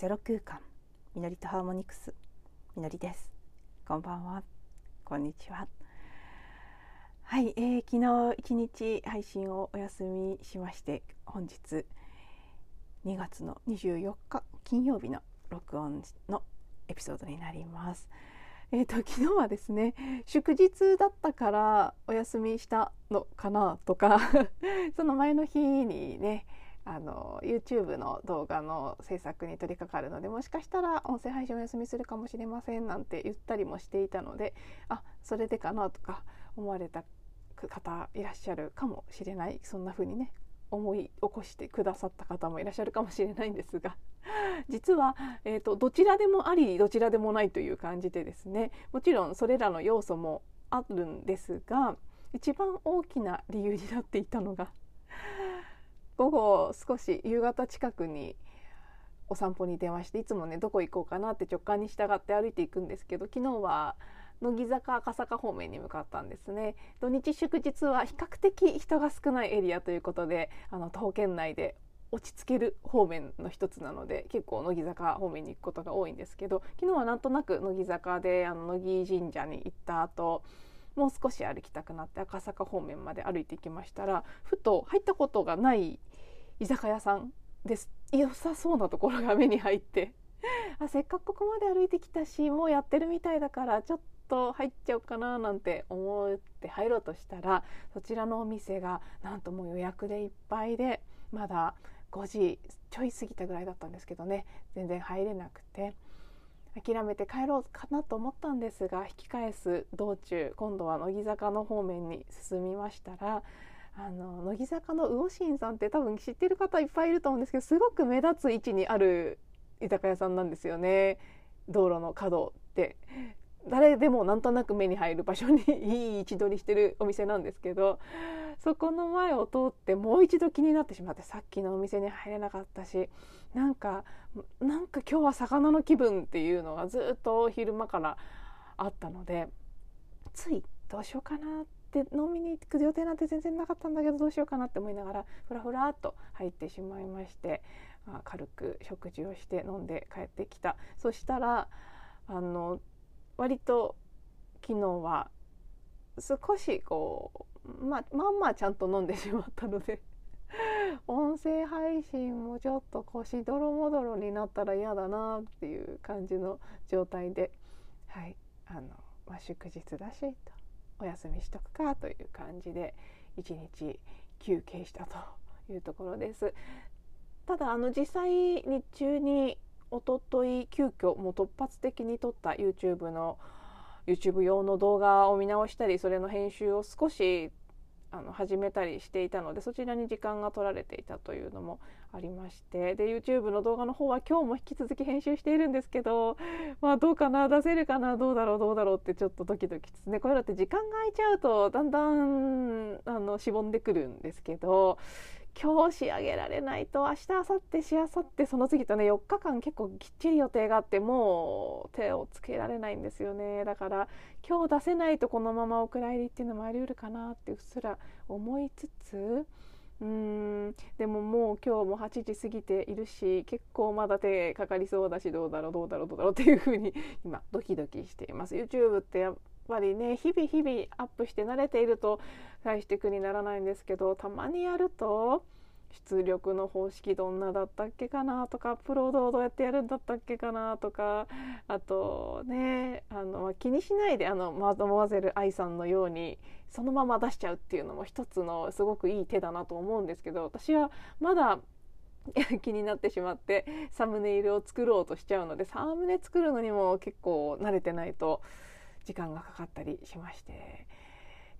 ゼロ空間みのりとハーモニクスみのりです。こんばんは。こんにちは。はい、えー、昨日一日配信をお休みしまして本日2月の24日金曜日の録音のエピソードになります。えーと、昨日はですね祝日だったからお休みしたのかなとか その前の日にねあの YouTube の動画の制作に取り掛かるのでもしかしたら音声配信お休みするかもしれませんなんて言ったりもしていたのであそれでかなとか思われた方いらっしゃるかもしれない。そんな風にね思い起こしてくださった方もいらっしゃるかもしれないんですが 実は、えーと、どちらでもありどちらでもないという感じでですねもちろんそれらの要素もあるんですが一番大きな理由になっていたのが午後少し夕方近くにお散歩に出ましていつもねどこ行こうかなって直感に従って歩いていくんですけど昨日は乃木坂赤坂方面に向かったんですね。土日祝日は比較的人が少ないエリアということであの徒歩圏内で落ち着ける方面の一つなので結構乃木坂方面に行くことが多いんですけど昨日はなんとなく乃木坂であの乃木神社に行った後もう少し歩きたくなって赤坂方面まで歩いていきましたらふと入ったことがない居酒屋さんです。良さそうなところが目に入って。あせっかくここまで歩いてきたしもうやってるみたいだからちょっと入っちゃおうかななんて思って入ろうとしたらそちらのお店がなんともう予約でいっぱいでまだ5時ちょい過ぎたぐらいだったんですけどね。全然入れなくて。諦めて帰ろうかなと思ったんですが引き返す道中今度は乃木坂の方面に進みましたらあの乃木坂の魚心さんって多分知ってる方いっぱいいると思うんですけどすごく目立つ位置にある居酒屋さんなんですよね。道路の角って。誰でもなんとなく目に入る場所にいい位置取りしてるお店なんですけどそこの前を通ってもう一度気になってしまってさっきのお店に入れなかったしなんかなんか今日は魚の気分っていうのがずっと昼間からあったのでついどうしようかなって飲みに行く予定なんて全然なかったんだけどどうしようかなって思いながらふらふらっと入ってしまいまして、まあ、軽く食事をして飲んで帰ってきた。そしたらあの割と昨日は少しこう、まあ、まあまあちゃんと飲んでしまったので 音声配信もちょっと腰ドロもどろになったら嫌だなっていう感じの状態ではいあの、祝日だしと。お休みしとくかという感じで1日休憩したというところです。ただあの実際日中におととい急遽もう突発的に撮った YouTube の YouTube 用の動画を見直したりそれの編集を少しあの始めたりしていたのでそちらに時間が取られていたというのもありましてで YouTube の動画の方は今日も引き続き編集しているんですけどまあどうかな出せるかなどうだろうどうだろうってちょっとドキドキですねこういうのって時間が空いちゃうとだんだんあのしぼんでくるんですけど今日仕上げられないと明日明後日しあさってその次とね4日間結構きっちり予定があってもう手をつけられないんですよね。だから今日出せないとこのままお蔵入りっていうのもありうるかなってうっすら思いつつうんでももう今日も8時過ぎているし結構まだ手かかりそうだしどうだろうどうだろうどうだろうっていうふうに今ドキドキしています。YouTube ってぱりね日々日々アップして慣れていると大して苦にならないんですけどたまにやると出力の方式どんなだったっけかなとかアップロードをどうやってやるんだったっけかなとかあとねあの気にしないであのマドモワゼル愛さんのようにそのまま出しちゃうっていうのも一つのすごくいい手だなと思うんですけど私はまだ 気になってしまってサムネイルを作ろうとしちゃうのでサムネ作るのにも結構慣れてないと時間がかかったりしまして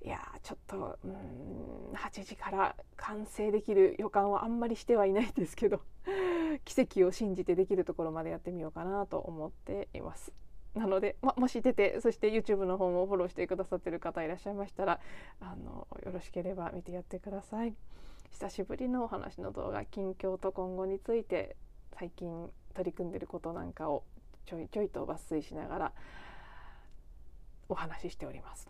いやちょっとうん8時から完成できる予感はあんまりしてはいないんですけど 奇跡を信じてできるところまでやってみようかなと思っています。なので、ま、もし出てそして YouTube の方もフォローしてくださってる方いらっしゃいましたらあのよろしければ見てやってください。久しぶりのお話の動画近況と今後について最近取り組んでることなんかをちょいちょいと抜粋しながらお話ししております。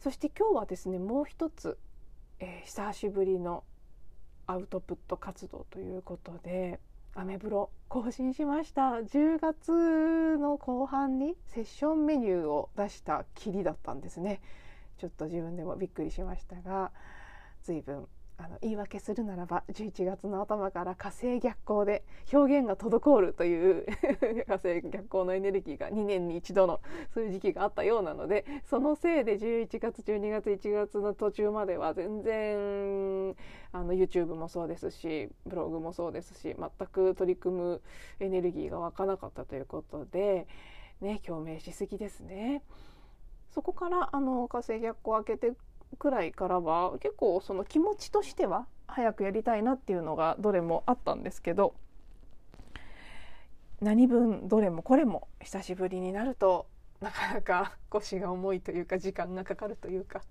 そして今日はですねもう一つ、えー、久しぶりのアウトプット活動ということでアメブロ更新しました10月の後半にセッションメニューを出したきりだったんですねちょっと自分でもびっくりしましたが随分あの言い訳するならば11月の頭から火星逆行で表現が滞るという 火星逆行のエネルギーが2年に一度のそういう時期があったようなのでそのせいで11月12月1月の途中までは全然あの YouTube もそうですしブログもそうですし全く取り組むエネルギーが湧かなかったということで、ね、共鳴しすぎですね。そこからあの火星逆行を開けてくらいからは結構その気持ちとしては早くやりたいなっていうのがどれもあったんですけど何分どれもこれも久しぶりになるとなかなか腰が重いというか時間がかかるというか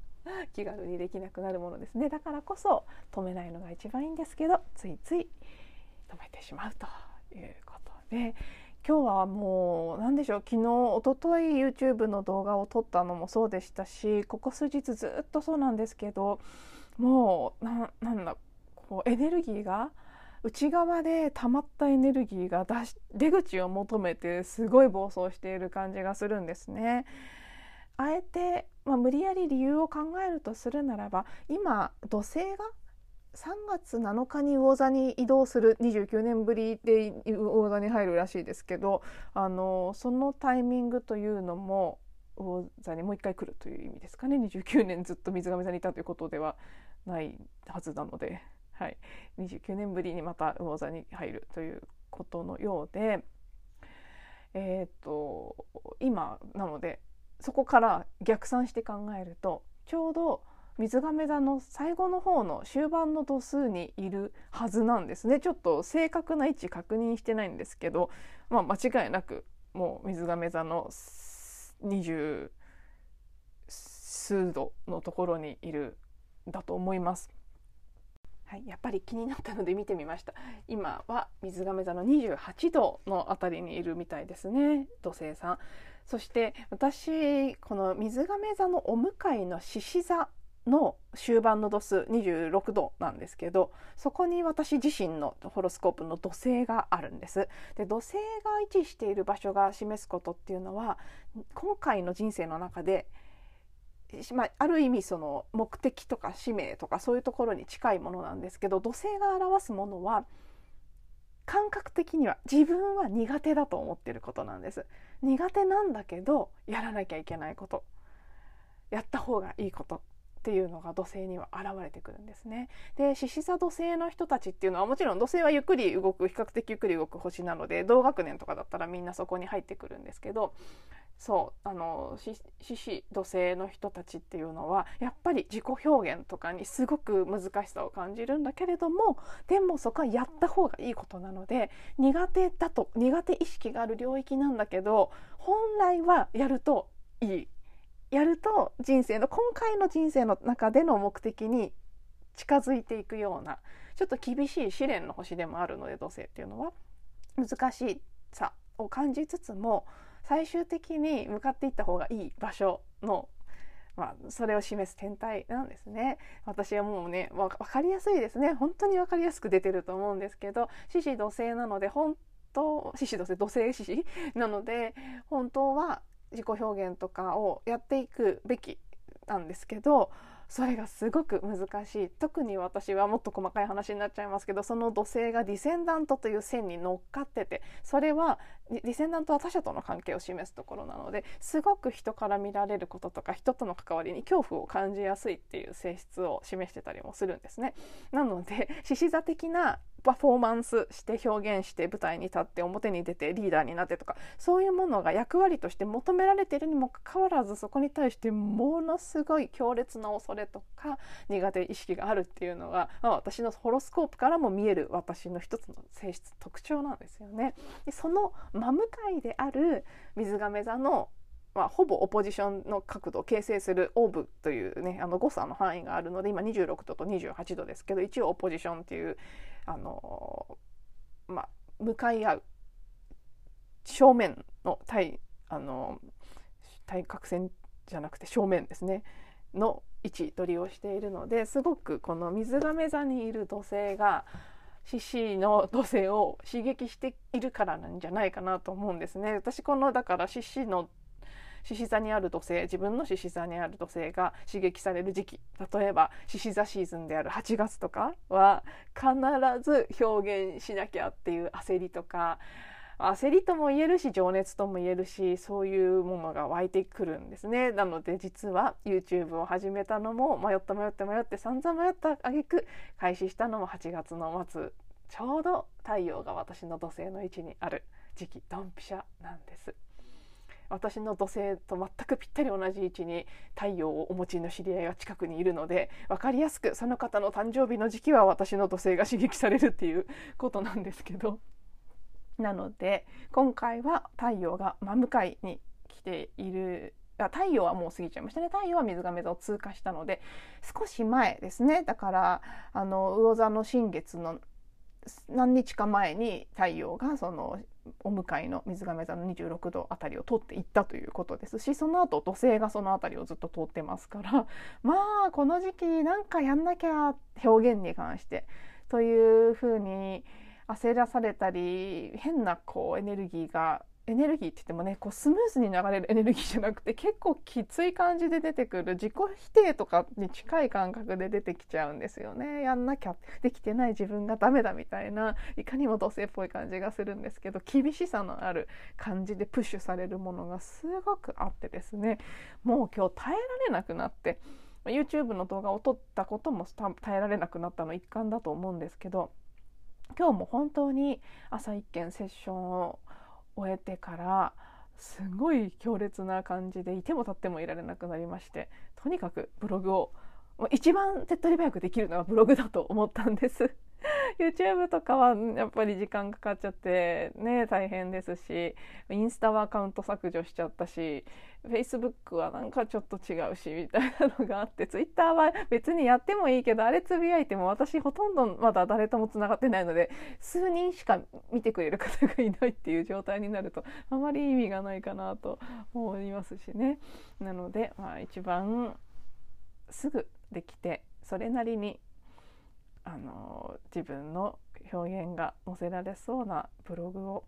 気軽にできなくなるものですね。だからこそ止めないのが一番いいんですけどついつい止めてしまうということで今日はもう何でしょう昨日一昨日 YouTube の動画を撮ったのもそうでしたしここ数日ずっとそうなんですけどもうななんだこうエネルギーが内側で溜まったエネルギーが出し出口を求めてすごい暴走している感じがするんですね。あえて、まあ、無理やり理由を考えるとするならば今土星が3月7日に魚座に移動する29年ぶりで魚座に入るらしいですけどあのそのタイミングというのも魚座にもう一回来るという意味ですかね。29年ずっと水亀座にいたということではないはずなので、はい、29年ぶりにまた魚座に入るということのようで、えー、と今なのでそこから逆算して考えるとちょうど水亀座の最後の方の終盤の度数にいるはずなんですね。ちょっと正確な位置確認してないんですけど、まあ、間違いなくもう水亀座の20数度のところにいるだと思います。はい、やっぱり気になったので見てみました。今は水亀座の28度のあたりにいるみたいですね土星さん。そして私この水亀座のお向かいの獅子座の終盤の度数26度なんですけどそこに私自身のホロスコープの土星があるんです。で土星が位置している場所が示すことっていうのは今回の人生の中で、まあ、ある意味その目的とか使命とかそういうところに近いものなんですけど土星が表すものは感覚的には自分は苦手だと思ってることなんです。苦手なんだけどやらなきゃいけないこと。やった方がいいこと。っていうのが土星には現れてくるんですね。で獅子座土星の人たちっていうのはもちろん土星はゆっくり動く比較的ゆっくり動く星なので同学年とかだったらみんなそこに入ってくるんですけどそうあの獅子土星の人たちっていうのはやっぱり自己表現とかにすごく難しさを感じるんだけれどもでもそこはやった方がいいことなので苦手だと苦手意識がある領域なんだけど本来はやるといいやると人生の今回の人生の中での目的に近づいていくようなちょっと厳しい試練の星でもあるので土星っていうのは難しさを感じつつも最終的に向かっていった方がいい場所のまあ、それを示す天体なんですね。私はもうね、わかりやすいですね。本当にわかりやすく出てると思うんですけど、獅子土星なので、本当、獅子土星、土星獅子？なので、本当は自己表現とかをやっていくべきなんですけどそれがすごく難しい。特に私はもっと細かい話になっちゃいますけどその土星がディセンダントという線に乗っかっててそれはディセンダントは他者との関係を示すところなのですごく人から見られることとか人との関わりに恐怖を感じやすいっていう性質を示してたりもするんですね。なので獅子座的なパフォーマンスして表現して舞台に立って表に出てリーダーになってとかそういうものが役割として求められているにもかかわらずそこに対してものすごい強烈な恐れとか苦手意識があるっていうのが、まあ、私のホロスコープからも見える私の一つの性質特徴なんですよね。でその真向かいである水亀座のまあ、ほぼオポジションの角度を形成するオーブというねあの誤差の範囲があるので今26度と28度ですけど一応オポジションっていうあのまあ向かい合う正面の対あの対角線じゃなくて正面ですね。の位置取りをしているのですごくこの水亀座にいる土星が獅子の土星を刺激しているからなんじゃないかなと思うんですね。私このだから獅子の獅子座にある土星自分の獅子座にある土星が刺激される時期例えば獅子座シーズンである8月とかは必ず表現しなきゃっていう焦りとか焦りとも言えるし情熱とも言えるしそういうものが湧いてくるんですね。なので実は YouTube を始めたのも迷った迷って迷って散々迷った挙句開始したのも8月の末。ちょうど太陽が私の土星の位置にある時期。ドンピシャなんです。私の土星と全くぴったり同じ位置に太陽をお持ちの知り合いが近くにいるので分かりやすくその方の誕生日の時期は私の土星が刺激されるっていうことなんですけど。なので今回は太陽が真向かいに来ている。あ太陽はもう過ぎちゃいましたね。太陽は水亀座を通過したので少し前ですね。だからあの魚座の新月の何日か前に太陽がそのお向かいの水亀座の26度あたりを通っていったということですしその後土星がその辺りをずっと通ってますから まあこの時期なんかやんなきゃ表現に関して。というふうに焦らされたり変なこうエネルギーがエネルギーって言ってもねこうスムーズに流れるエネルギーじゃなくて結構きつい感じで出てくる自己否定とかに近い感覚で出てきちゃうんですよね。やんなきゃできてない自分がダメだみたいないかにも同性っぽい感じがするんですけど厳しさのある感じでプッシュされるものがすごくあってですね。もう今日耐えられなくなって YouTube の動画を撮ったことも耐えられなくなったの一環だと思うんですけど今日も本当に朝一件セッションを終えてからすごい強烈な感じでいても立ってもいられなくなりましてとにかくブログを一番手っ取り早くできるのはブログだと思ったんです。YouTube とかはやっぱり時間かかっちゃってね大変ですしインスタはアカウント削除しちゃったし Facebook はなんかちょっと違うしみたいなのがあって Twitter は別にやってもいいけどあれつぶやいても私ほとんどまだ誰ともつながってないので数人しか見てくれる方がいないっていう状態になるとあまり意味がないかなと思いますしね。なので、まあ、一番すぐできてそれなりにあの自分の表現が載せられそうなブログを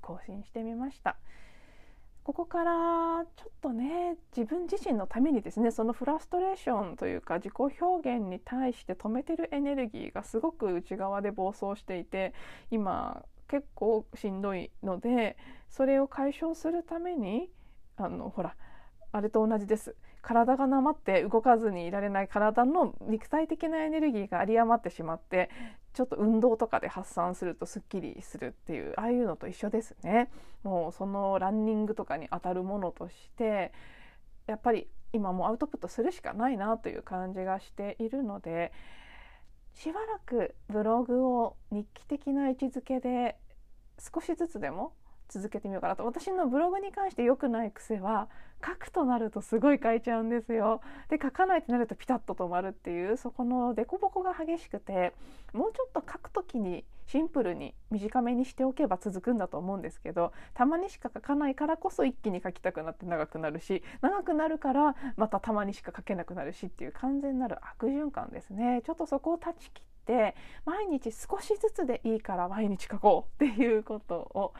更新してみました。ここからちょっとね自分自身のためにですねそのフラストレーションというか自己表現に対して止めてるエネルギーがすごく内側で暴走していて今結構しんどいのでそれを解消するためにあのほらあれと同じです体がなまって動かずにいられない体の肉体的なエネルギーが有り余ってしまってちょっと運動とかで発散するとすっきりするっていうああいうのと一緒ですね。もうそのランニングとかに当たるものとしてやっぱり今もうアウトプットするしかないなという感じがしているのでしばらくブログを日記的な位置づけで少しずつでも続けてみようかなと。私のブログに関して良くない癖は書くとなるとすごい書いちゃうんですよ。で書かないとなるとピタッと止まるっていうそこの凸凹が激しくてもうちょっと書く時にシンプルに短めにしておけば続くんだと思うんですけどたまにしか書かないからこそ一気に書きたくなって長くなるし長くなるからまたたまにしか書けなくなるしっていう完全なる悪循環ですね。ちょっとそこを断ち切って毎日少しずつでいいから毎日書こうっていうことを、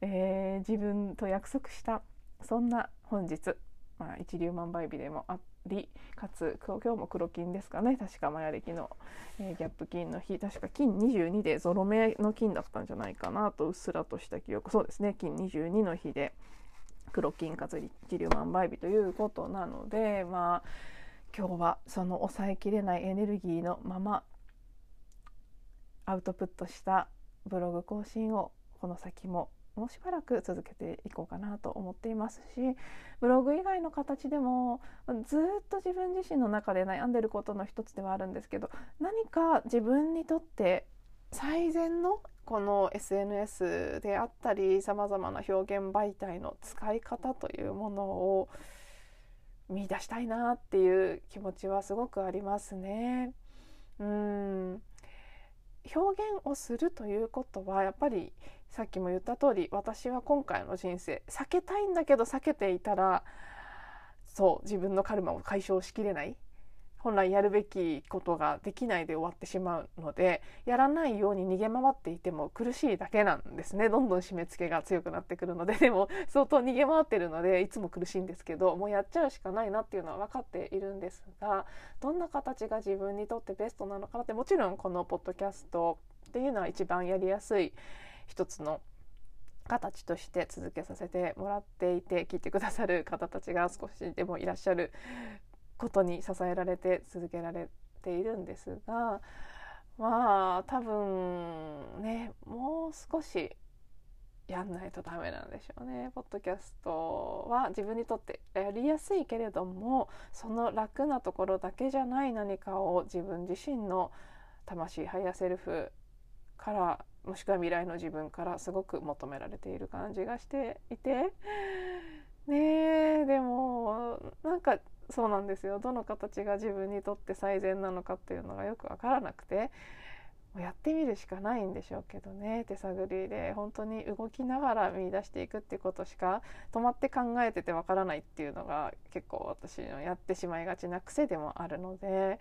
えー、自分と約束したそんな本日、まあ、一粒万倍日でもありかつ今日も黒金ですかね。確かマヤ暦の、えー、ギャップ金の日。確か金22でゾロ目の金だったんじゃないかなとうっすらとした記憶。そうですね。金22の日で黒金かつ一粒万倍日ということなのでまあ今日はその抑えきれないエネルギーのままアウトプットしたブログ更新をこの先ももうしばらく続けていこうかなと思っていますしブログ以外の形でもずっと自分自身の中で悩んでることの一つではあるんですけど何か自分にとって最善のこの SNS であったりさまざまな表現媒体の使い方というものを見出したいなっていう気持ちはすごくありますね。うん表現をするということはやっぱりさっきも言った通り私は今回の人生避けたいんだけど避けていたらそう自分のカルマを解消しきれない。本来やるべきことができないで終わってしまうのでやらないように逃げ回っていても苦しいだけなんですね。どんどん締め付けが強くなってくるので。でも相当逃げ回ってるのでいつも苦しいんですけどもうやっちゃうしかないなっていうのは分かっているんですがどんな形が自分にとってベストなのかなってもちろんこのポッドキャストっていうのは一番やりやすい一つの形として続けさせてもらっていて聞いてくださる方たちが少しでもいらっしゃることに支えられて続けられているんですがまあ多分ねもう少しやんないとダメなんでしょうね。ポッドキャストは自分にとってやりやすいけれどもその楽なところだけじゃない何かを自分自身の魂ハイヤーセルフからもしくは未来の自分からすごく求められている感じがしていて。ねえでもなんかそうなんですよ。どの形が自分にとって最善なのかっていうのがよく分からなくて。やってみるしかないんでしょうけどね。手探りで本当に動きながら見出していくってことしか止まって考えててわからないっていうのが結構私のやってしまいがちな癖でもあるので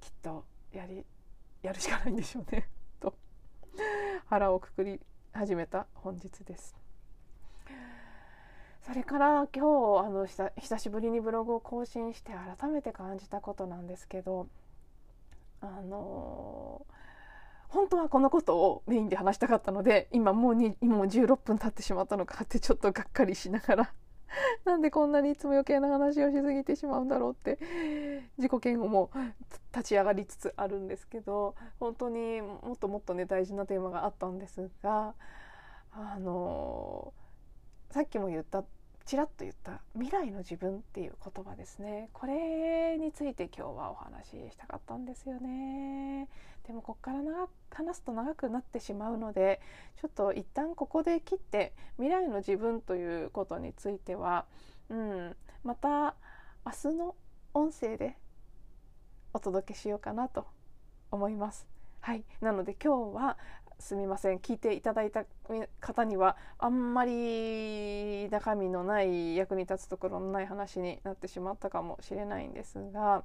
きっとやりやるしかないんでしょうね。腹をくくり始めた本日です。それから今日あの久しぶりにブログを更新して改めて感じたことなんですけどあの本当はこのことをメインで話したかったので今もうに今も16分経ってしまったのかってちょっとがっかりしながら なんでこんなにいつも余計な話をしすぎてしまうんだろうって自己嫌悪も立ち上がりつつあるんですけど本当にもっともっとね大事なテーマがあったんですがあのさっきも言ったちらっと言った未来の自分っていう言葉ですね。これについて今日はお話ししたかったんですよね。でもここから長話すと長くなってしまうのでちょっと一旦ここで切って未来の自分ということについては、うん、また明日の音声でお届けしようかなと思います。はい、なので今日はすみません。聞いていただいた方にはあんまり中身のない役に立つところのない話になってしまったかもしれないんですが、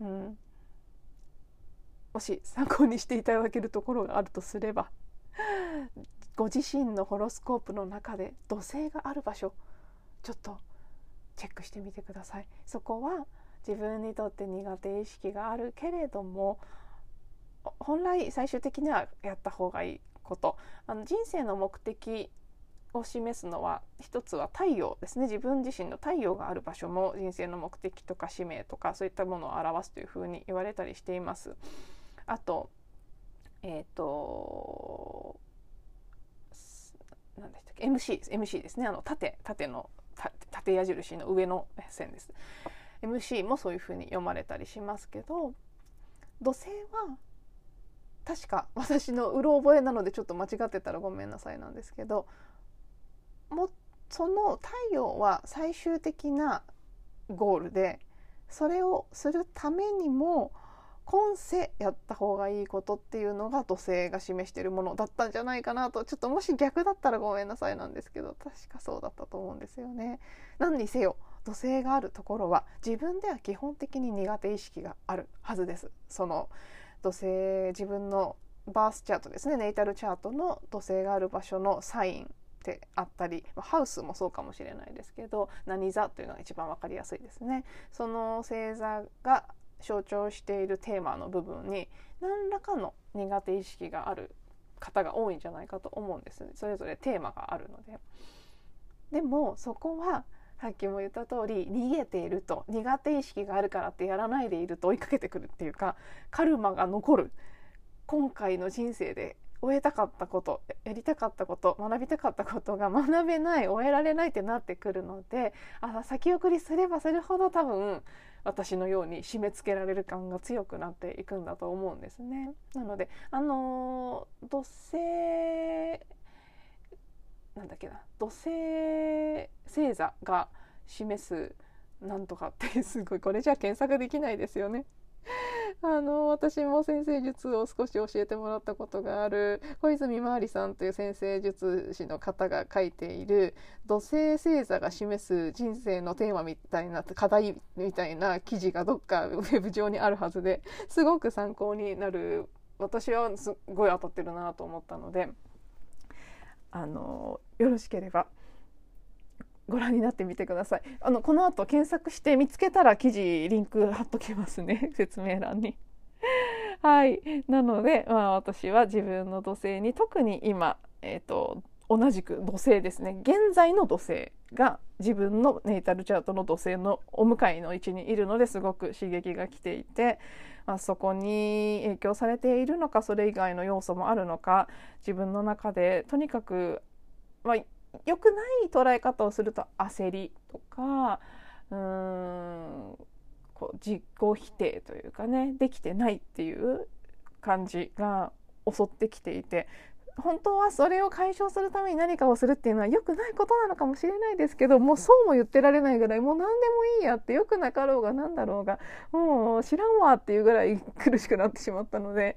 うん、もし参考にしていただけるところがあるとすればご自身のホロスコープの中で土星がある場所ちょっとチェックしてみてください。そこは自分にとって苦手意識があるけれども本来最終的にはやった方がいいことあの人生の目的を示すのは一つは太陽ですね自分自身の太陽がある場所も人生の目的とか使命とかそういったものを表すというふうに言われたりしています。あとえっ、ー、と何でしたっけ MC です MC ですね。あの縦縦の縦矢印の上の線です。MC もそういうふうに読まれたりしますけど土星は確か私のうろ覚えなのでちょっと間違ってたらごめんなさいなんですけどもその太陽は最終的なゴールでそれをするためにも今世やった方がいいことっていうのが土星が示しているものだったんじゃないかなとちょっともし逆だったらごめんなさいなんですけど確かそうだったと思うんですよね。何にせよ土星があるところは自分では基本的に苦手意識があるはずです。その土星自分のバースチャートですねネイタルチャートの土星がある場所のサインってあったりハウスもそうかもしれないですけど何座というのが一番分かりやすいですね。その星座が象徴しているテーマの部分に何らかの苦手意識がある方が多いんじゃないかと思うんですそれぞれテーマがあるので。でもそこはさっきも言った通り逃げていると苦手意識があるからってやらないでいると追いかけてくるっていうかカルマが残る今回の人生で終えたかったことやりたかったこと学びたかったことが学べない終えられないってなってくるのであ先送りすればするほど多分私のように締め付けられる感が強くなっていくんだと思うんですね。なのであの土星なんだっけな土星星座が示すなんとかってすごいこれじゃ検索できないですよね。あの私も先生術を少し教えてもらったことがある小泉まわりさんという先生術師の方が書いている土星星座が示す人生のテーマみたいな課題みたいな記事がどっか ウェブ上にあるはずですごく参考になる私はすごい当たってるなと思ったのであのよろしければご覧になってみてください。あのこの後検索して見つけたら記事リンク貼っときますね 説明欄に。はい、なので、まあ、私は自分の土星に特に今、えーと、同じく土星ですね現在の土星が自分のネイタルチャートの土星のお向かいの位置にいるのですごく刺激が来ていて、まあ、そこに影響されているのかそれ以外の要素もあるのか自分の中でとにかく、まあ、良くない捉え方をすると焦りとかうーんこう自己否定というかねできてないっていう感じが襲ってきていて本当はそれを解消するために何かをするっていうのは良くないことなのかもしれないですけどもうそうも言ってられないぐらいもう何でもいいやって良くなかろうが何だろうがもう知らんわっていうぐらい苦しくなってしまったので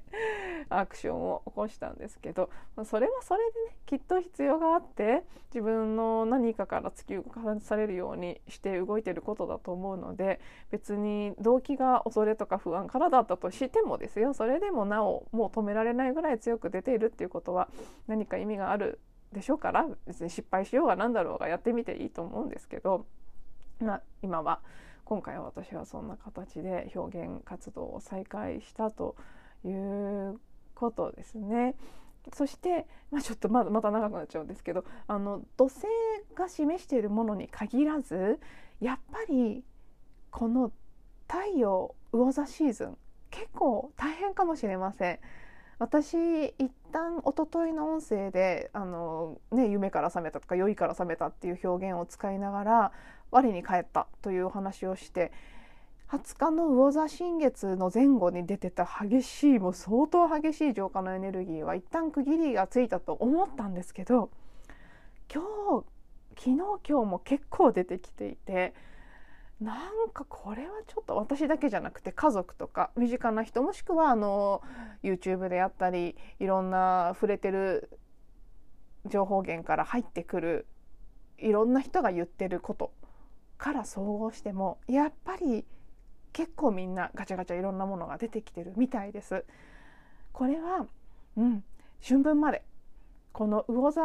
アクションを起こしたんですけど それはそれでねきっと必要があって自分の何かから突き動かされるようにして動いてることだと思うので別に動機が恐れとか不安からだったとしてもですよそれでもなおもう止められないぐらい強く出ているっていうことは何か意味があるでしょうから別に失敗しようが何だろうがやってみていいと思うんですけど、まあ、今は今回は私はそんな形で表現活動を再開したということですね。そして、まあ、ちょっとまだまた長くなっちゃうんですけどあの土星が示しているものに限らずやっぱりこの太陽魚座シーズン結構大変かもしれません。私一旦一昨日の音声であの、ね、夢から覚めたとか酔いから覚めたっていう表現を使いながら我に返ったというお話をして20日の魚座新月の前後に出てた激しいもう相当激しい浄化のエネルギーは一旦区切りがついたと思ったんですけど今日昨日今日も結構出てきていてなんかこれはちょっと私だけじゃなくて家族とか身近な人もしくはあの YouTube であったりいろんな触れてる情報源から入ってくるいろんな人が言ってることから総合してもやっぱり結構みんなガチャガチャいろんなものが出てきてるみたいです。これは、うん、春分までこの魚座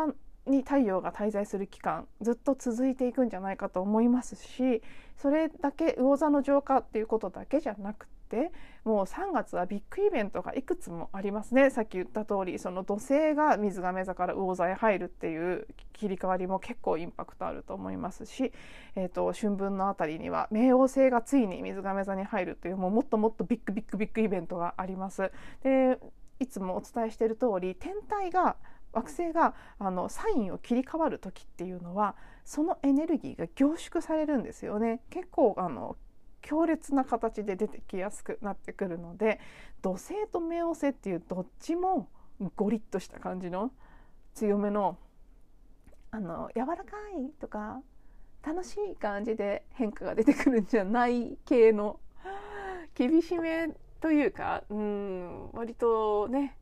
に太陽が滞在する期間ずっと続いていくんじゃないかと思いますしそれだけ魚座の浄化っていうことだけじゃなくてもう3月はビッグイベントがいくつもありますねさっき言った通りその土星が水亀座から魚座へ入るっていう切り替わりも結構インパクトあると思いますし、えーと、春分のあたりには冥王星がついに水亀座に入るというもうもっともっとビッグビッグビッグイベントがあります。でいつもお伝えしている通り天体が惑星があのサインを切り替わる時っていうのはそのエネルギーが凝縮されるんですよね。結構あの強烈な形で出てきやすくなってくるので土星と冥王星っていうどっちもゴリッとした感じの強めのあの柔らかいとか楽しい感じで変化が出てくるんじゃない系の厳しめというかうん割とね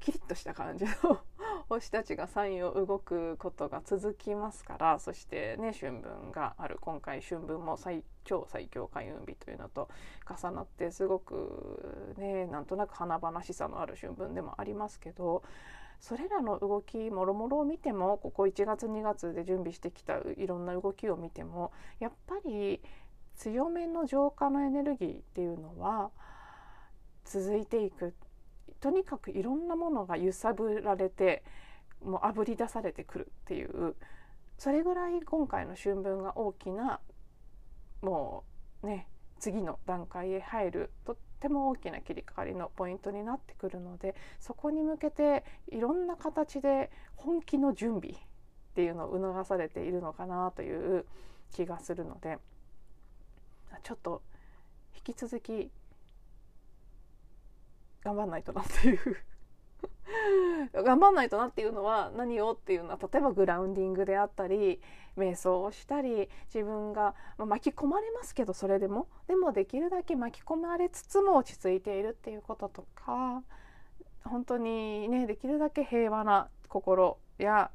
キリッとした感じの星たちがサインを動くことが続きますからそしてね春分がある今回春分も最超最強開運日というのと重なってすごくねなんとなく華々しさのある春分でもありますけどそれらの動きもろもろを見てもここ1月2月で準備してきたいろんな動きを見てもやっぱり強めの浄化のエネルギーっていうのは続いていくとにかくいろんなものが揺さぶられてもうあぶり出されてくるっていうそれぐらい今回の春分が大きなもうね次の段階へ入るとっても大きな切り替わりのポイントになってくるのでそこに向けていろんな形で本気の準備っていうのを促されているのかなという気がするのでちょっと引き続き頑張んないとなっていう。頑張んないとなっていうのは何をっていうのは例えばグラウンディングであったり瞑想をしたり自分が、まあ、巻き込まれますけどそれでも。でもできるだけ巻き込まれつつも落ち着いているっていうこととか本当にねできるだけ平和な心や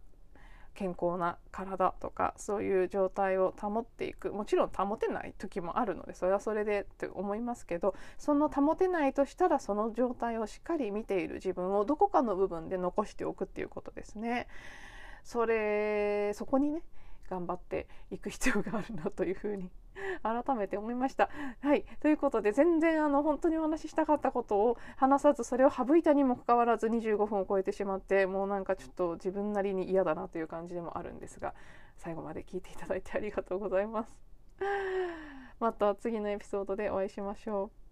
健康な体とかそういう状態を保っていくもちろん保てない時もあるのでそれはそれでって思いますけどその保てないとしたらその状態をしっかり見ている自分をどこかの部分で残しておくっていうことですね。それそこにね頑張っていく必要があるなというふうに改めて思いました。はい、ということで全然あの本当にお話ししたかったことを話さずそれを省いたにもかかわらず25分を超えてしまってもうなんかちょっと自分なりに嫌だなという感じでもあるんですが最後まで聞いていただいてありがとうございます。また次のエピソードでお会いしましょう。